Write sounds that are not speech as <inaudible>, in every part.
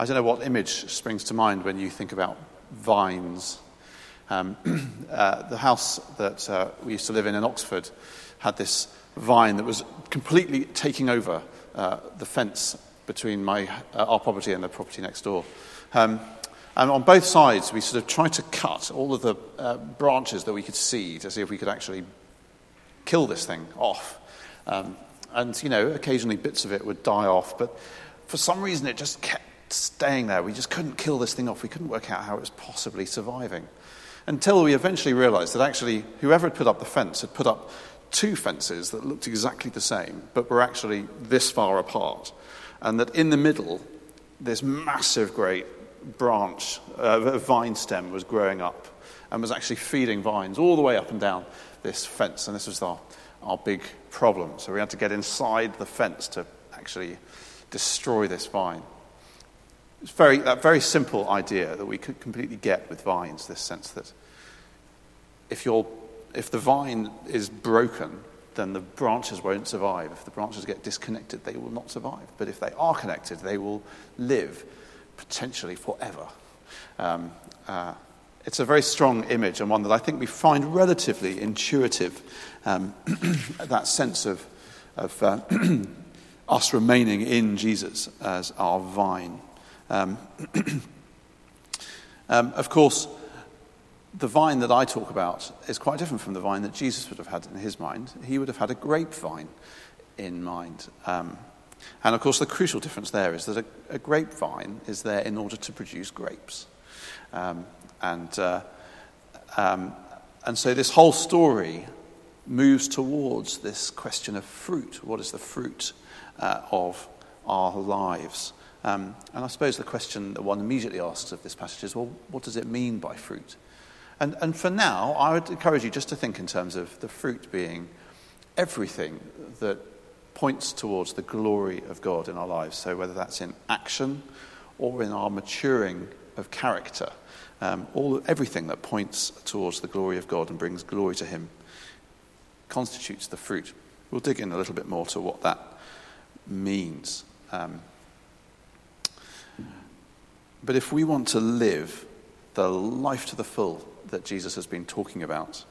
I don't know what image springs to mind when you think about vines. Um, <clears throat> uh, the house that uh, we used to live in in Oxford had this vine that was completely taking over uh, the fence between my, uh, our property and the property next door. Um, and on both sides, we sort of tried to cut all of the uh, branches that we could see to see if we could actually kill this thing off. Um, and, you know, occasionally bits of it would die off, but for some reason it just kept staying there. We just couldn't kill this thing off. We couldn't work out how it was possibly surviving. Until we eventually realized that actually, whoever had put up the fence had put up two fences that looked exactly the same, but were actually this far apart. And that in the middle, this massive, great branch, uh, vine stem was growing up and was actually feeding vines all the way up and down this fence. And this was our, our big problem. So we had to get inside the fence to actually destroy this vine. It's very, that very simple idea that we could completely get with vines, this sense that if, you're, if the vine is broken, then the branches won't survive. If the branches get disconnected, they will not survive. But if they are connected, they will live potentially forever. Um, uh, it's a very strong image and one that I think we find relatively intuitive. Um, <coughs> that sense of, of uh, <clears throat> us remaining in Jesus as our vine. Um, <clears throat> um, of course, the vine that I talk about is quite different from the vine that Jesus would have had in his mind. He would have had a grapevine in mind. Um, and of course, the crucial difference there is that a, a grapevine is there in order to produce grapes. Um, and, uh, um, and so this whole story moves towards this question of fruit. What is the fruit uh, of our lives? Um, and I suppose the question that one immediately asks of this passage is well, what does it mean by fruit? And, and for now, I would encourage you just to think in terms of the fruit being everything that points towards the glory of God in our lives. So, whether that's in action or in our maturing of character, um, all, everything that points towards the glory of God and brings glory to Him constitutes the fruit. We'll dig in a little bit more to what that means. Um, but if we want to live the life to the full that Jesus has been talking about,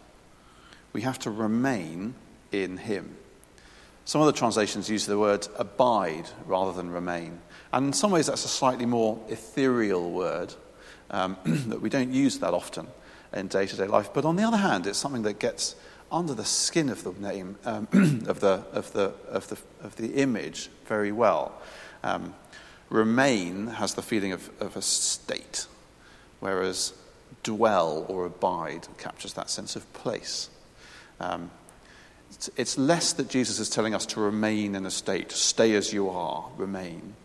we have to remain in Him. Some of the translations use the word abide rather than remain. And in some ways, that's a slightly more ethereal word um, <clears throat> that we don't use that often in day to day life. But on the other hand, it's something that gets under the skin of the name, um, <clears throat> of, the, of, the, of, the, of the image very well. Um, remain has the feeling of, of a state, whereas dwell or abide captures that sense of place. Um, it's, it's, less that Jesus is telling us to remain in a state, stay as you are, remain.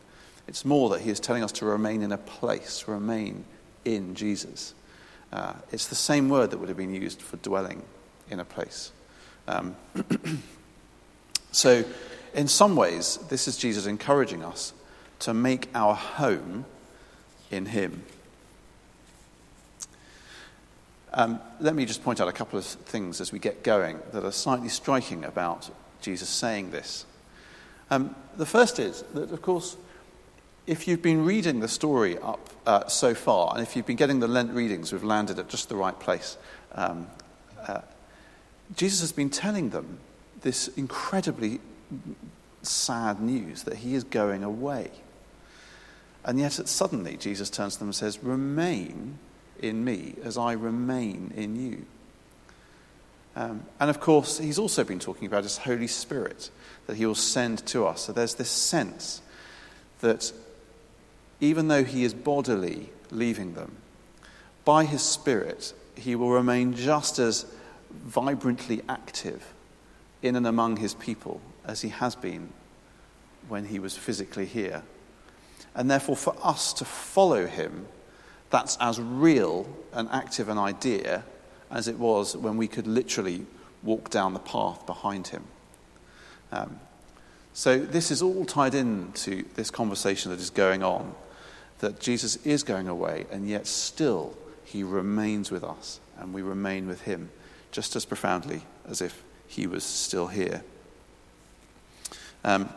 It's more that he is telling us to remain in a place, remain in Jesus. Uh, it's the same word that would have been used for dwelling in a place. Um, <clears throat> so, in some ways, this is Jesus encouraging us to make our home in Him. Um, let me just point out a couple of things as we get going that are slightly striking about Jesus saying this. Um, the first is that, of course, if you've been reading the story up uh, so far, and if you've been getting the Lent readings, we've landed at just the right place. Um, uh, Jesus has been telling them this incredibly sad news that he is going away. And yet, suddenly, Jesus turns to them and says, Remain in me as I remain in you. Um, and of course, he's also been talking about his Holy Spirit that he will send to us. So there's this sense that even though he is bodily leaving them, by his Spirit, he will remain just as vibrantly active in and among his people as he has been when he was physically here. And therefore, for us to follow him, that's as real and active an idea as it was when we could literally walk down the path behind him. Um, so, this is all tied into this conversation that is going on that Jesus is going away, and yet still he remains with us, and we remain with him just as profoundly as if he was still here. Um,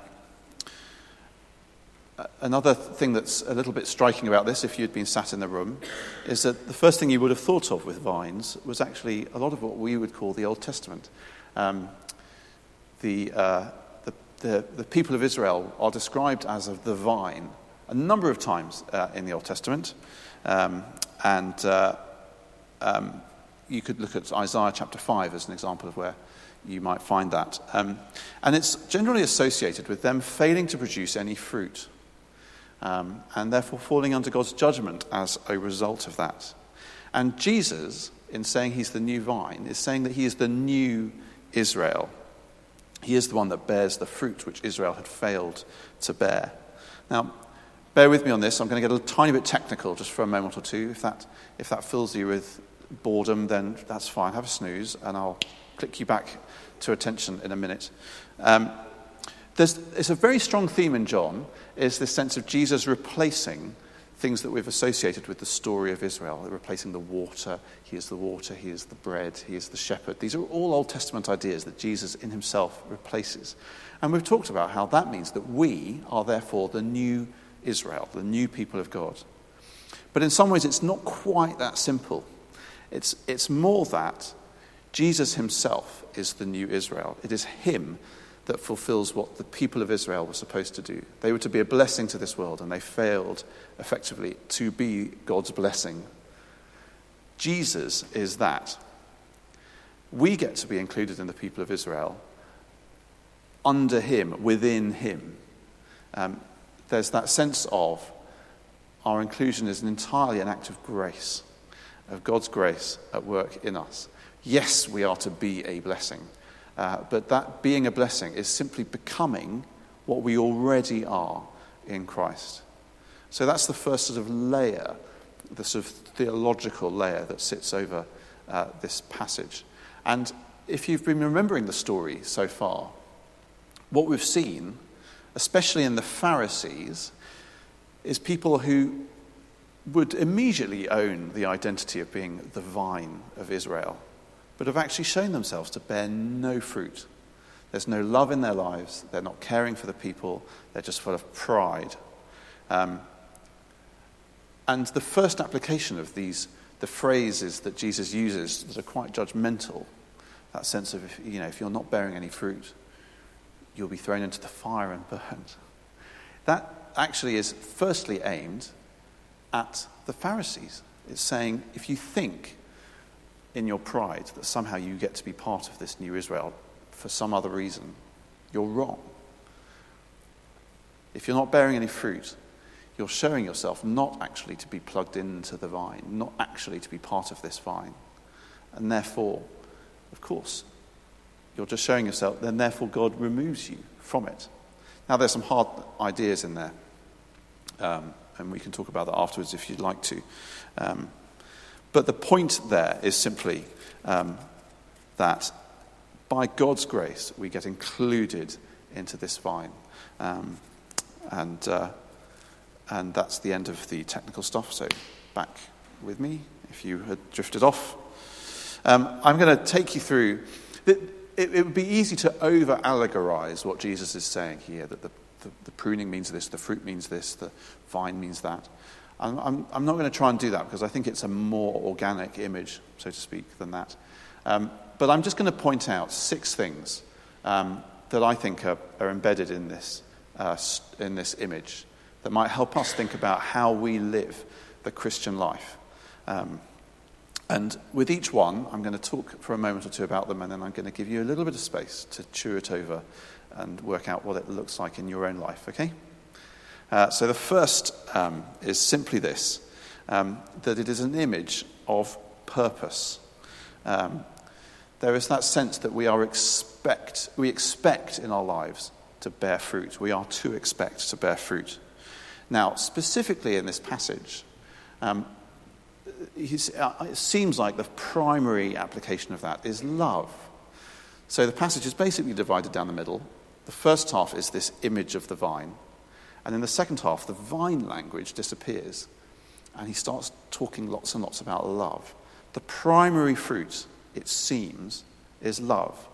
another thing that's a little bit striking about this, if you'd been sat in the room, is that the first thing you would have thought of with vines was actually a lot of what we would call the Old Testament. Um, the, uh, the, the, the, people of Israel are described as of the vine a number of times uh, in the Old Testament. Um, and uh, um, you could look at Isaiah chapter 5 as an example of where you might find that. Um, and it's generally associated with them failing to produce any fruit um, and therefore falling under God's judgment as a result of that. And Jesus, in saying he's the new vine, is saying that he is the new Israel. He is the one that bears the fruit which Israel had failed to bear. Now, bear with me on this. I'm going to get a tiny bit technical just for a moment or two. If that, if that fills you with boredom, then that's fine. Have a snooze, and I'll click you back to attention in a minute. Um, there's, it's a very strong theme in John, is this sense of Jesus replacing things that we've associated with the story of Israel, replacing the water. He is the water, he is the bread, he is the shepherd. These are all Old Testament ideas that Jesus in himself replaces. And we've talked about how that means that we are therefore the new Israel, the new people of God. But in some ways, it's not quite that simple. It's, it's more that Jesus himself is the new Israel. It is him that fulfills what the people of Israel were supposed to do. They were to be a blessing to this world, and they failed effectively to be God's blessing. Jesus is that. We get to be included in the people of Israel under him, within him. Um, there's that sense of our inclusion is entirely an act of grace, of God's grace at work in us. Yes, we are to be a blessing. Uh, but that being a blessing is simply becoming what we already are in Christ. So that's the first sort of layer, the sort of theological layer that sits over uh, this passage. And if you've been remembering the story so far, what we've seen, especially in the Pharisees, is people who would immediately own the identity of being the vine of Israel but have actually shown themselves to bear no fruit. There's no love in their lives. They're not caring for the people. They're just full of pride. Um, and the first application of these, the phrases that Jesus uses that are quite judgmental, that sense of, you know, if you're not bearing any fruit, you'll be thrown into the fire and burned. That actually is firstly aimed at the Pharisees. It's saying, if you think in your pride that somehow you get to be part of this new Israel for some other reason, you're wrong. If you're not bearing any fruit, you're showing yourself not actually to be plugged into the vine, not actually to be part of this vine. And therefore, of course, you're just showing yourself, then therefore God removes you from it. Now, there's some hard ideas in there, um, and we can talk about that afterwards if you'd like to. Um, but the point there is simply um, that by God's grace, we get included into this vine. Um, and, uh, and that's the end of the technical stuff. So, back with me if you had drifted off. Um, I'm going to take you through. It, it, it, would be easy to over allegorize what Jesus is saying here that the, the, the pruning means this, the fruit means this, the vine means that. I'm, I'm, not going to try and do that because I think it's a more organic image, so to speak, than that. Um, but I'm just going to point out six things um, that I think are, are embedded in this, uh, in this image that might help us think about how we live the Christian life. Um, and with each one, I'm going to talk for a moment or two about them, and then I'm going to give you a little bit of space to chew it over and work out what it looks like in your own life, okay? Uh, so the first um, is simply this um, that it is an image of purpose. Um, there is that sense that we are expect we expect in our lives to bear fruit. We are to expect to bear fruit. Now, specifically in this passage, um, uh, it seems like the primary application of that is love. So the passage is basically divided down the middle. The first half is this image of the vine, and in the second half, the vine language disappears. And he starts talking lots and lots about love. The primary fruit, it seems, is love.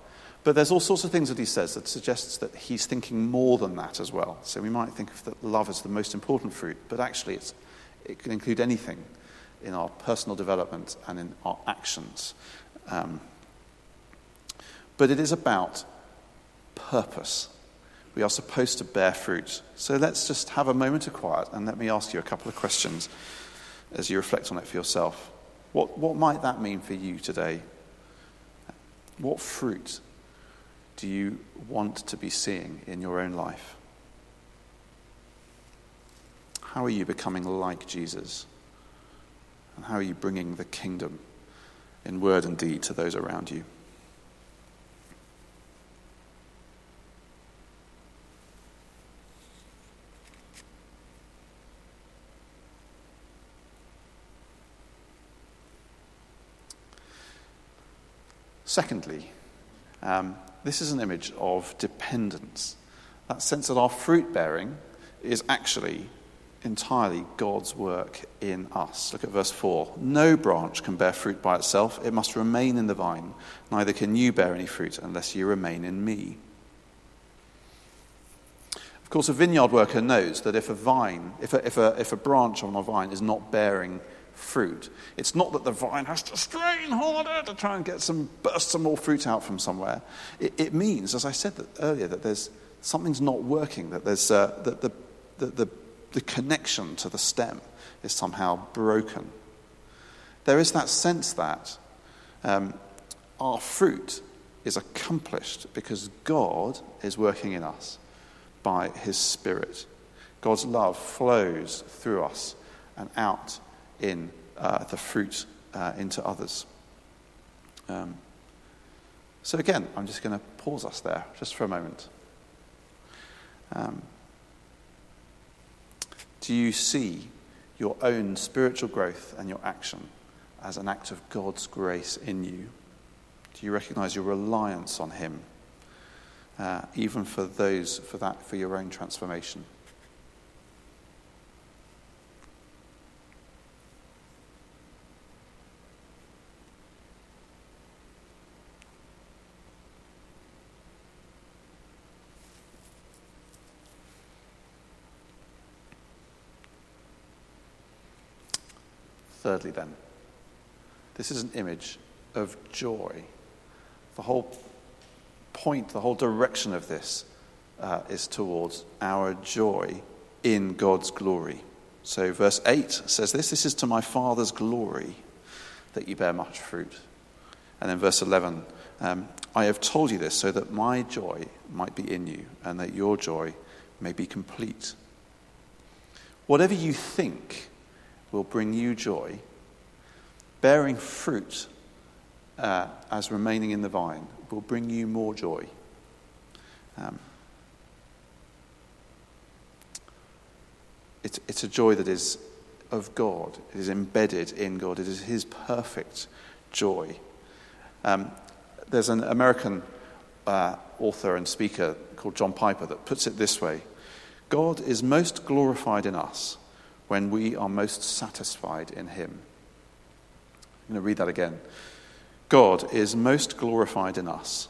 But there's all sorts of things that he says that suggests that he's thinking more than that as well. So we might think of that love as the most important fruit, but actually it can include anything in our personal development and in our actions. Um, but it is about purpose. We are supposed to bear fruit. So let's just have a moment of quiet and let me ask you a couple of questions as you reflect on it for yourself. What, what might that mean for you today? What fruit do you want to be seeing in your own life? How are you becoming like Jesus? And how are you bringing the kingdom in word and deed to those around you? Secondly, um, this is an image of dependence. That sense that our fruit bearing is actually entirely God's work in us. Look at verse 4. No branch can bear fruit by itself, it must remain in the vine. Neither can you bear any fruit unless you remain in me. Of course, a vineyard worker knows that if a vine, if a, if a, if a branch on a vine is not bearing fruit. It's not that the vine has to strain harder to try and get some, burst some more fruit out from somewhere. It, it means, as I said that earlier, that there's something's not working, that, there's, uh, that the, the, the, the connection to the stem is somehow broken. There is that sense that um, our fruit is accomplished because God is working in us by his Spirit. God's love flows through us and out in uh, the fruit uh, into others. Um, so, again, I'm just going to pause us there just for a moment. Um, do you see your own spiritual growth and your action as an act of God's grace in you? Do you recognize your reliance on Him, uh, even for those, for that, for your own transformation? Thirdly, then, this is an image of joy. The whole point, the whole direction of this uh, is towards our joy in God's glory. So, verse 8 says this This is to my Father's glory that you bear much fruit. And then, verse 11 um, I have told you this so that my joy might be in you and that your joy may be complete. Whatever you think will bring you joy. Bearing fruit uh, as remaining in the vine will bring you more joy. Um, it's, it's a joy that is of God, it is embedded in God, it is His perfect joy. Um, there's an American uh, author and speaker called John Piper that puts it this way God is most glorified in us when we are most satisfied in Him. I'm going to read that again. God is most glorified in us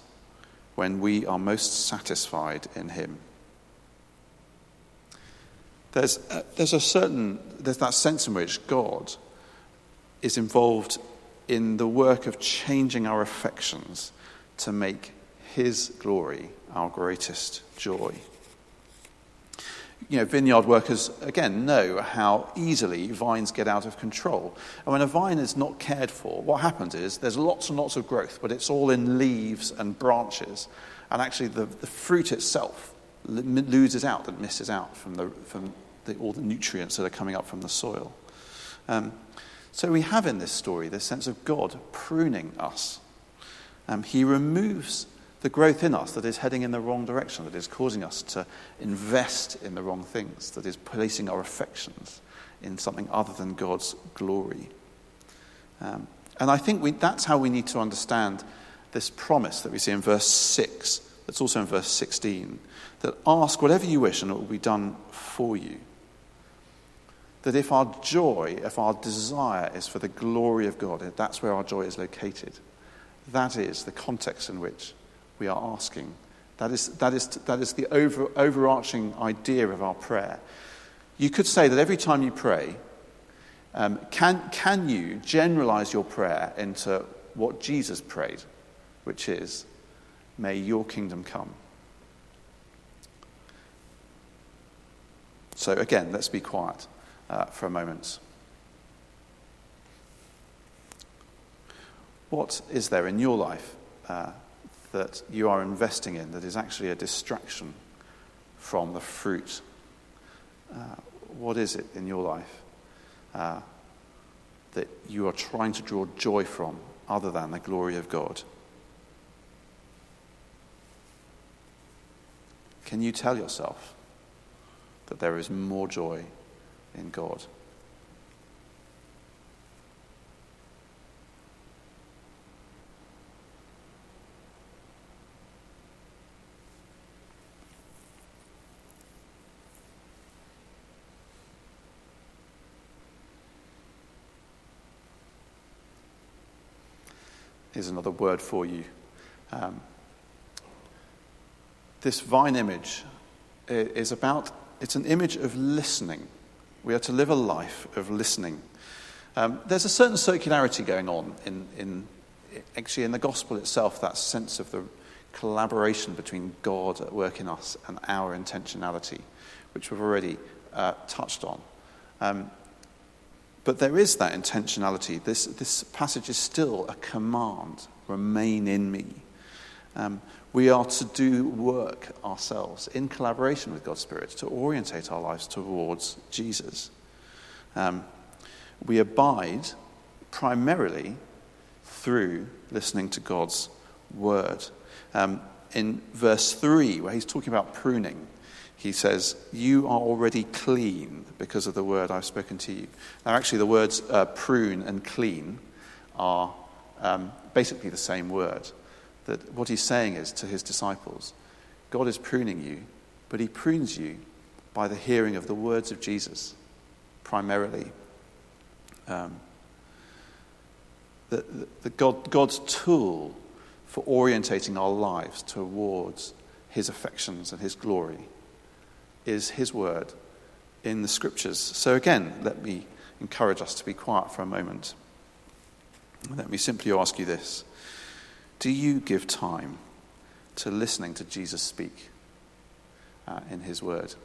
when we are most satisfied in Him. There's a, there's a certain, there's that sense in which God is involved in the work of changing our affections to make His glory our greatest joy you know, vineyard workers, again, know how easily vines get out of control. And when a vine is not cared for, what happens is there's lots and lots of growth, but it's all in leaves and branches. And actually, the, the fruit itself loses out and misses out from, the, from the, all the nutrients that are coming up from the soil. Um, so we have in this story this sense of God pruning us. Um, he removes the growth in us that is heading in the wrong direction, that is causing us to invest in the wrong things, that is placing our affections in something other than God's glory. Um, and I think we, that's how we need to understand this promise that we see in verse 6, that's also in verse 16, that ask whatever you wish and it will be done for you. That if our joy, if our desire is for the glory of God, that's where our joy is located. That is the context in which we are asking. That is, that is, that is the over, overarching idea of our prayer. You could say that every time you pray, um, can, can you generalize your prayer into what Jesus prayed, which is, May your kingdom come? So, again, let's be quiet uh, for a moment. What is there in your life uh, that you are investing in that is actually a distraction from the fruit? Uh, what is it in your life uh, that you are trying to draw joy from other than the glory of God? Can you tell yourself that there is more joy in God? Here's another word for you. Um, this vine image is about, it's an image of listening. We are to live a life of listening. Um, there's a certain circularity going on in, in, actually in the gospel itself, that sense of the collaboration between God at work in us and our intentionality, which we've already uh, touched on. Um, but there is that intentionality. This, this passage is still a command remain in me. Um, we are to do work ourselves in collaboration with God's Spirit to orientate our lives towards Jesus. Um, we abide primarily through listening to God's word. Um, in verse 3, where he's talking about pruning, he says, You are already clean because of the word I've spoken to you. Now, actually, the words uh, prune and clean are um, basically the same word. That what he's saying is to his disciples, God is pruning you, but he prunes you by the hearing of the words of Jesus, primarily. Um, the, the, God, God's tool for orientating our lives towards his affections and his glory is His word in the scriptures. So, again, let me encourage us to be quiet for a moment. Let me simply ask you this Do you give time to listening to Jesus speak uh, in His word?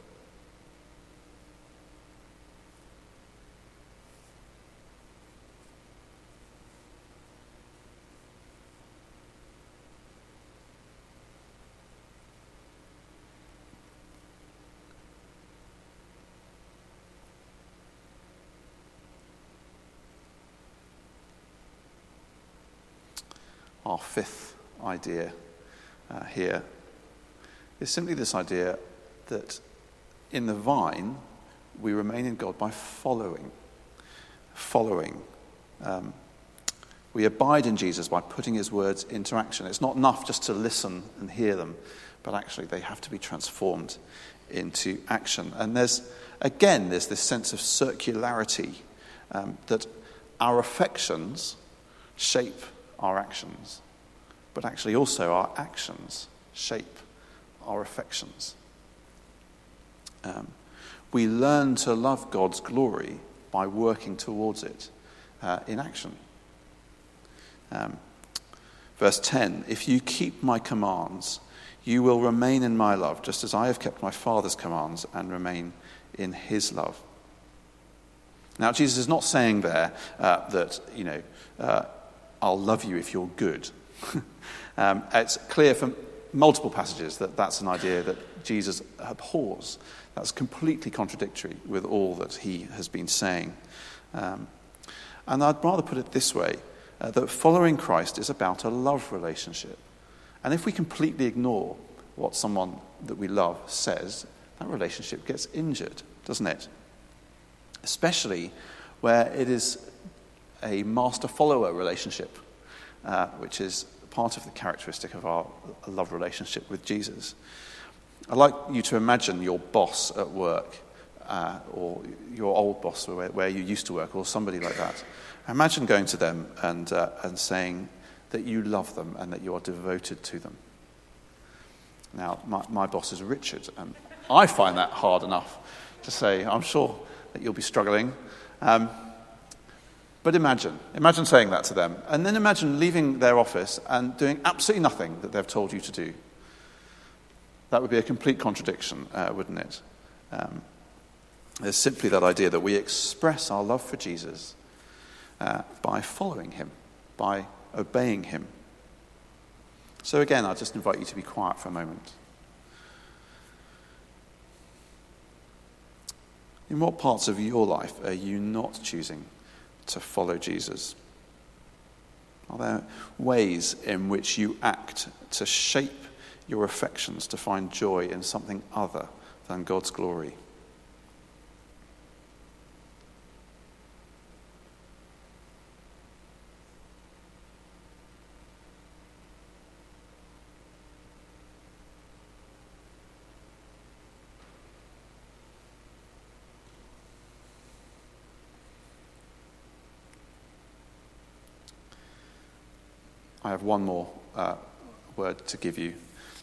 Our fifth idea uh, here is simply this idea that in the vine, we remain in God by following. Following. Um, we abide in Jesus by putting his words into action. It's not enough just to listen and hear them, but actually they have to be transformed into action. And there's, again, there's this sense of circularity um, that our affections shape our actions, but actually also our actions shape our affections. Um, we learn to love God's glory by working towards it uh, in action. Um, verse 10 If you keep my commands, you will remain in my love, just as I have kept my Father's commands and remain in his love. Now, Jesus is not saying there uh, that, you know, uh, I'll love you if you're good. <laughs> um, it's clear from multiple passages that that's an idea that Jesus abhors. That's completely contradictory with all that he has been saying. Um, and I'd rather put it this way uh, that following Christ is about a love relationship. And if we completely ignore what someone that we love says, that relationship gets injured, doesn't it? Especially where it is a master follower relationship, uh, which is part of the characteristic of our love relationship with Jesus. I'd like you to imagine your boss at work, uh, or your old boss where, where, you used to work, or somebody like that. Imagine going to them and, uh, and saying that you love them and that you are devoted to them. Now, my, my boss is Richard, and I find that hard enough to say. I'm sure that you'll be struggling. Um, but imagine, imagine saying that to them, and then imagine leaving their office and doing absolutely nothing that they've told you to do. That would be a complete contradiction, uh, wouldn't it? Um, there's simply that idea that we express our love for Jesus uh, by following him, by obeying him. So, again, I'll just invite you to be quiet for a moment. In what parts of your life are you not choosing to follow Jesus? Are there ways in which you act to shape your affections to find joy in something other than God's glory? I have one more uh, word to give you.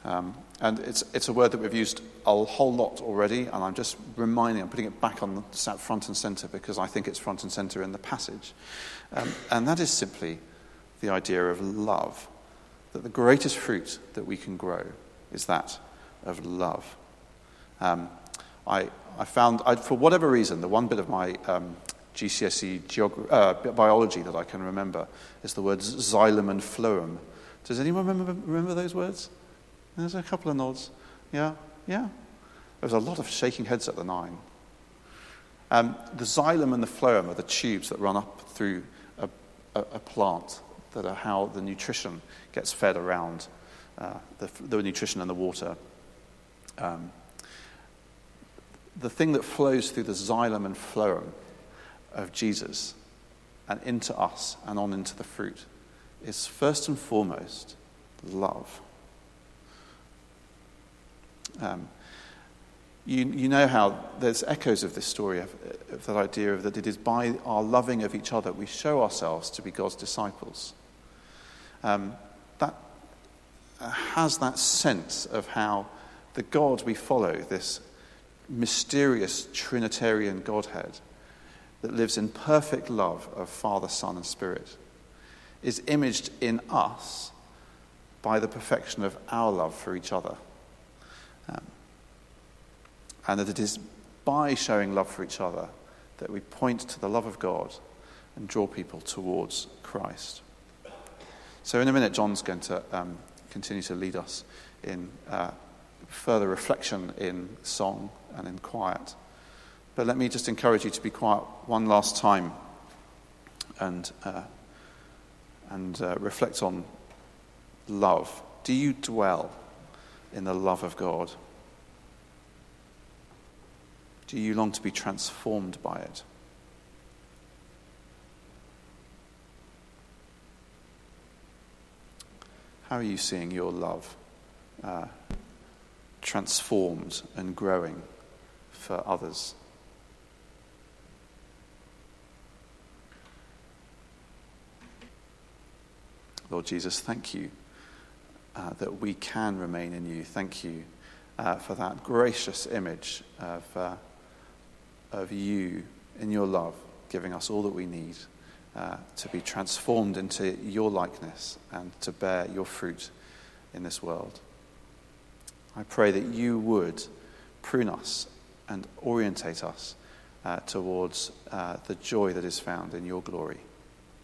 Um, and it's, it's a word that we've used a whole lot already, and I'm just reminding, I'm putting it back on the front and center because I think it's front and center in the passage. Um, and that is simply the idea of love. That the greatest fruit that we can grow is that of love. Um, I, I found, I, for whatever reason, the one bit of my um, GCSE geog- uh, biology that I can remember is the words xylem and phloem. Does anyone remember, remember those words? There's a couple of nods. Yeah, yeah. There was a lot of shaking heads at the nine. Um, the xylem and the phloem are the tubes that run up through a, a, a plant that are how the nutrition gets fed around uh, the, the, nutrition and the water. Um, the thing that flows through the xylem and phloem of Jesus and into us and on into the fruit is first and foremost love. Um, you, you know how there's echoes of this story, of, of that idea of that it is by our loving of each other we show ourselves to be God's disciples. Um, that has that sense of how the God we follow, this mysterious Trinitarian Godhead, that lives in perfect love of Father, Son, and Spirit, is imaged in us by the perfection of our love for each other. Um, and that it is by showing love for each other that we point to the love of God and draw people towards Christ. So, in a minute, John's going to um, continue to lead us in uh, further reflection in song and in quiet. But let me just encourage you to be quiet one last time and, uh, and uh, reflect on love. Do you dwell in the love of God? Do you long to be transformed by it? How are you seeing your love uh, transformed and growing for others? Lord Jesus, thank you uh, that we can remain in you. Thank you uh, for that gracious image of, uh, of you in your love, giving us all that we need uh, to be transformed into your likeness and to bear your fruit in this world. I pray that you would prune us and orientate us uh, towards uh, the joy that is found in your glory.